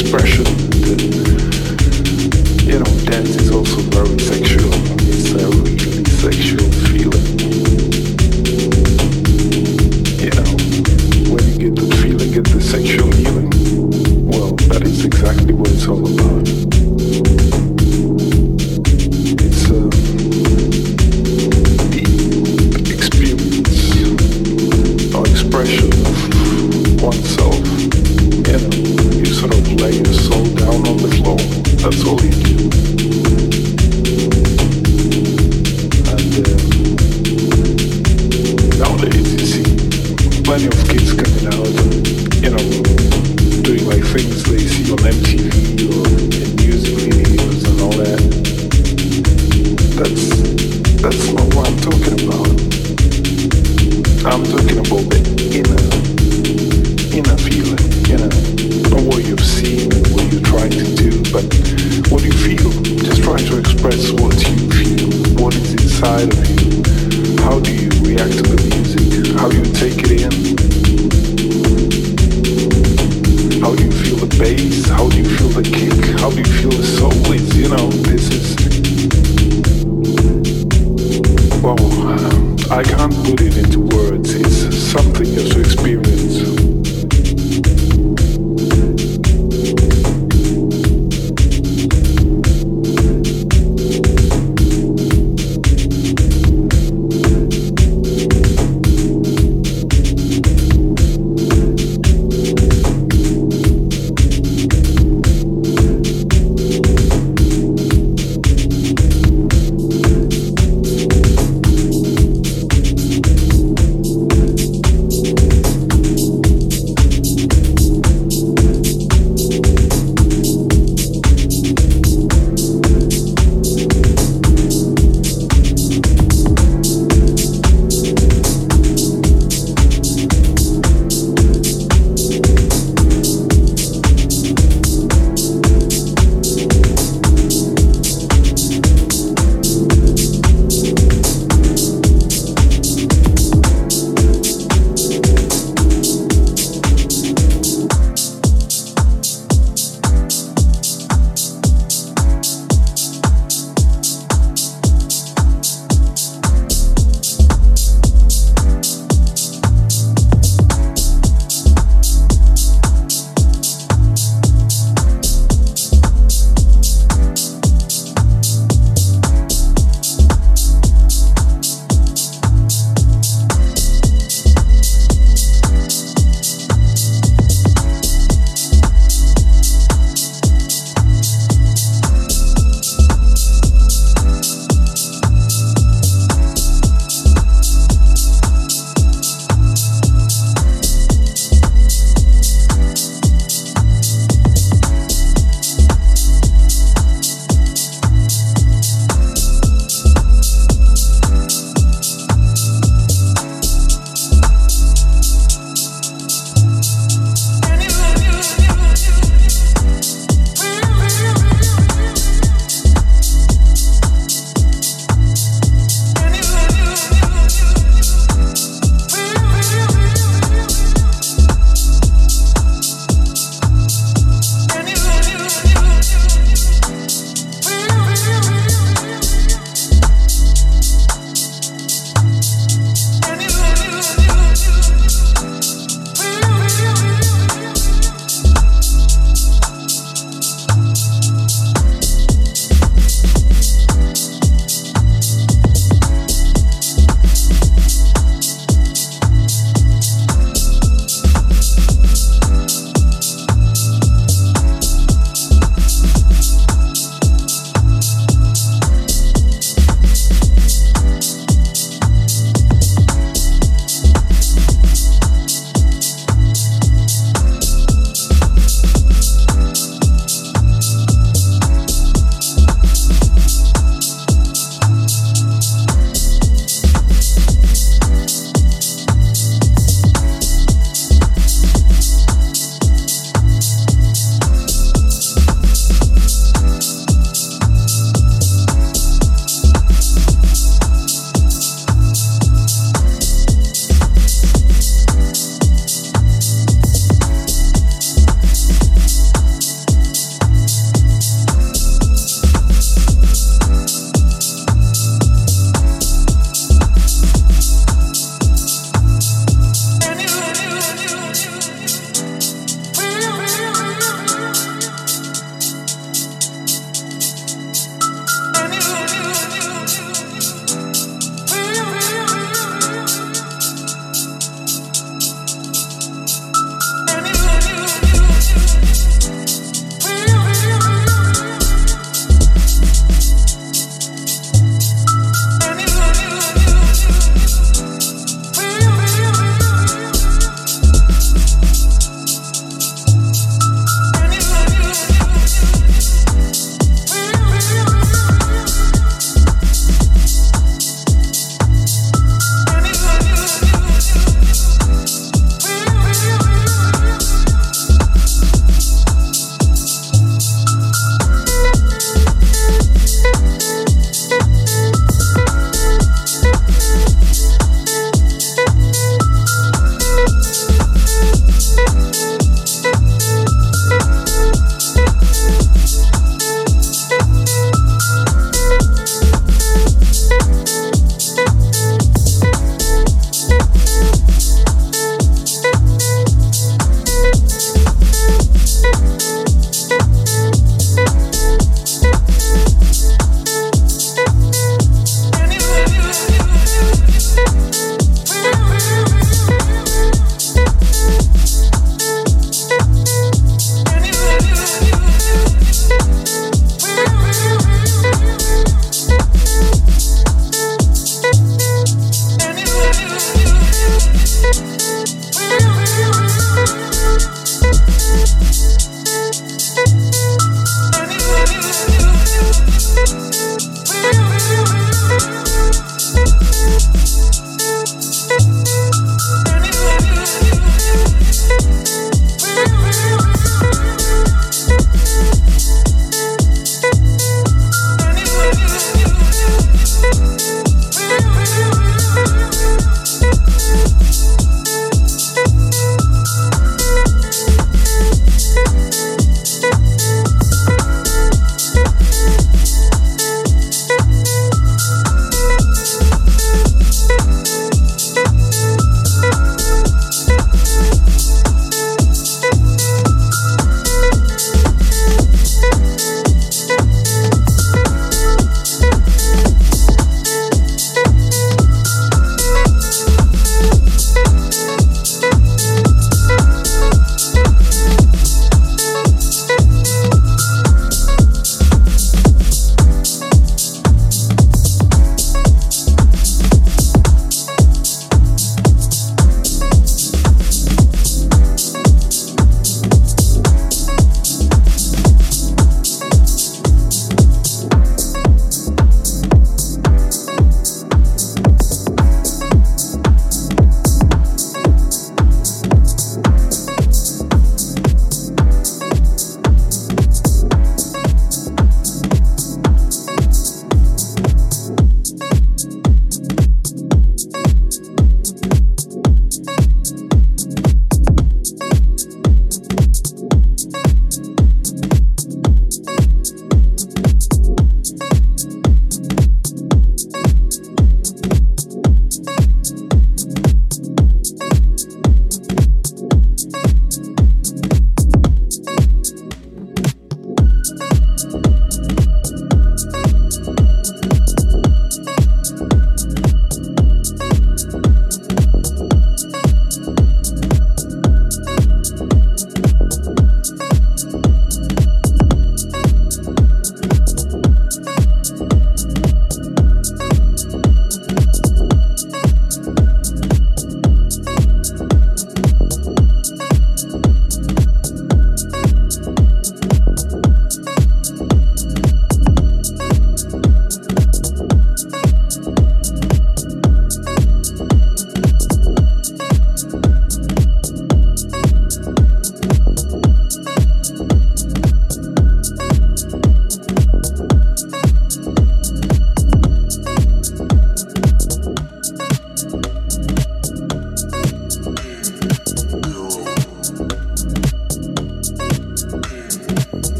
expression. And, you know, dance is also very sexual.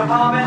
performing.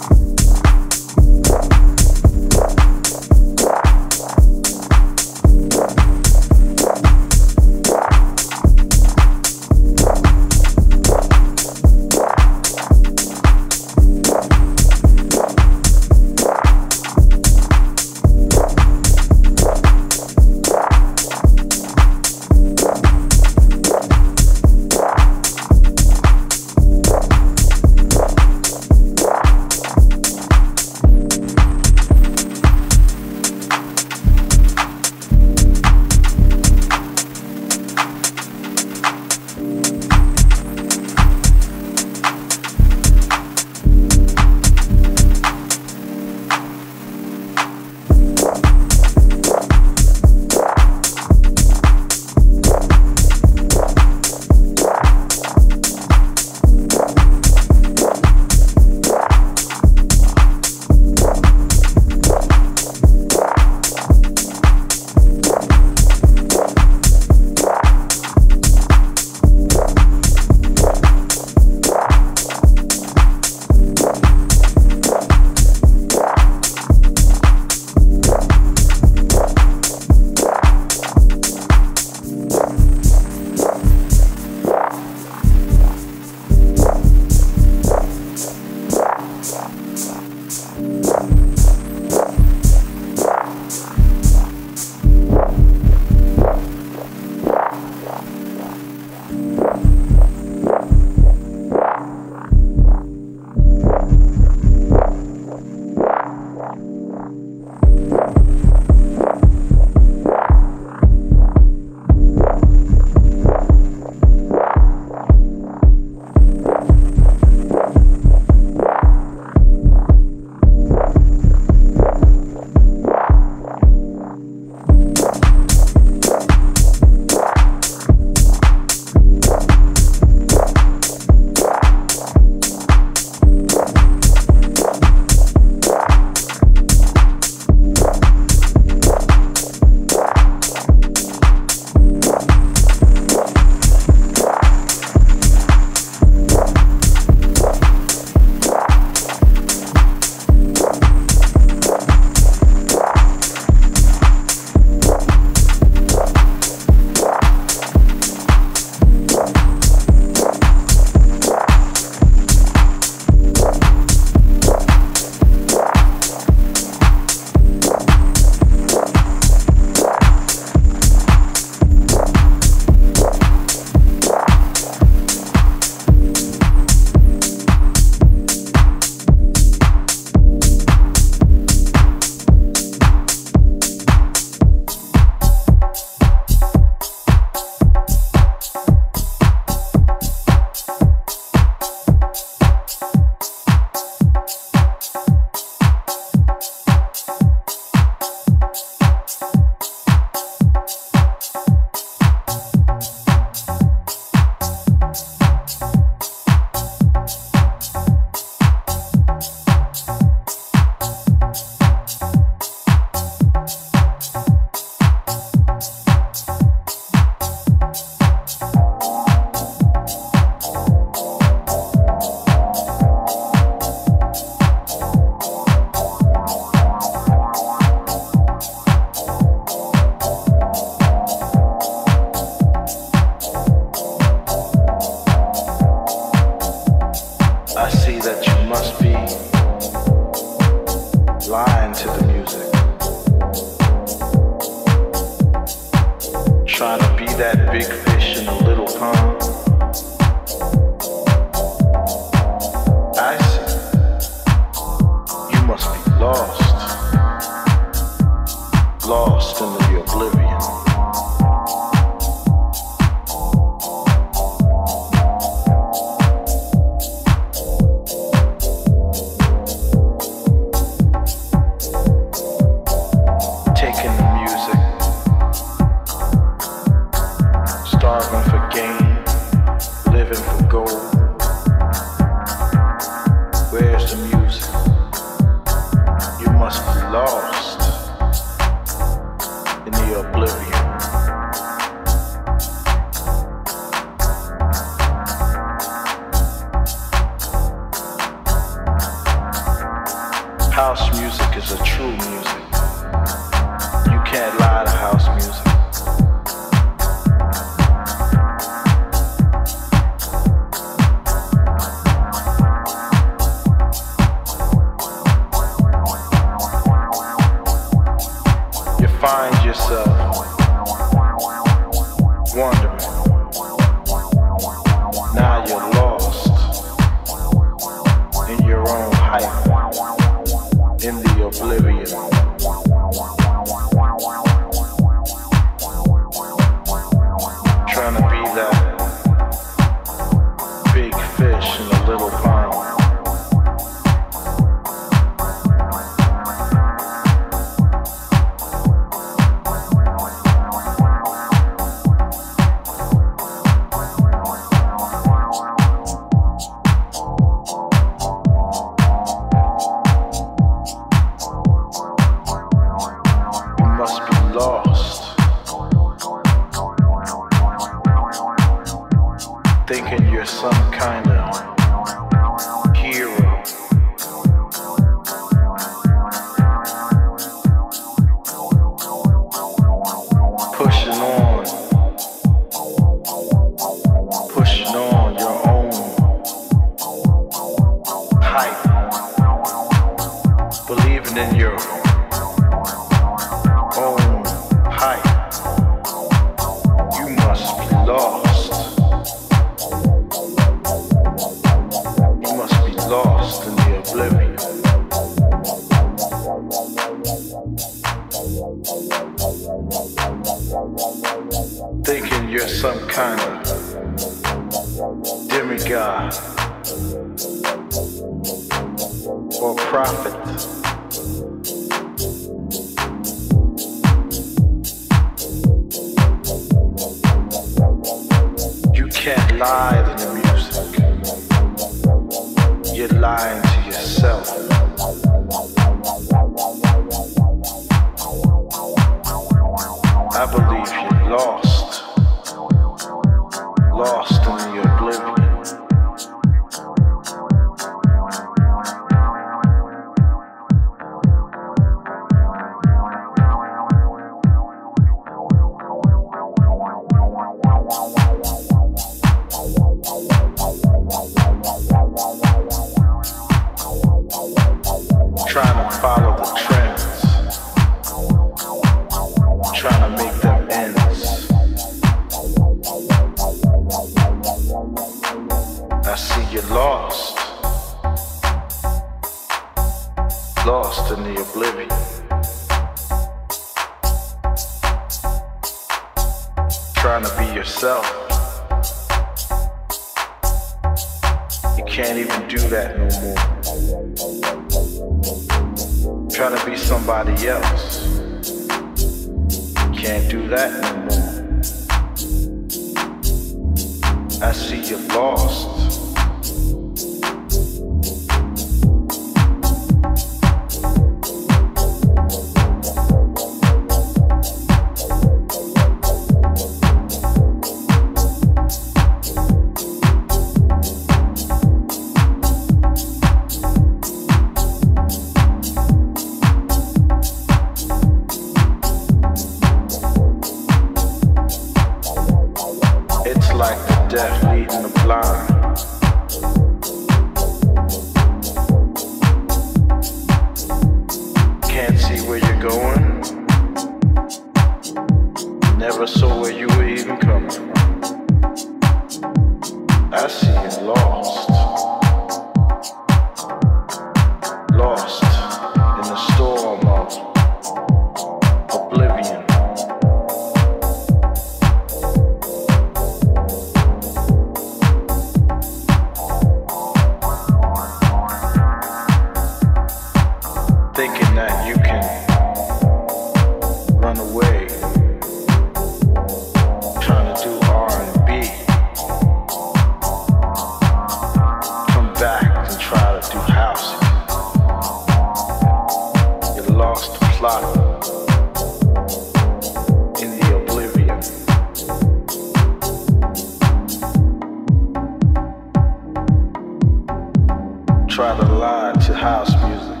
try to lie to house music.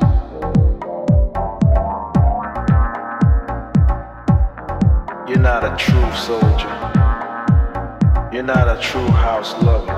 You're not a true soldier. You're not a true house lover.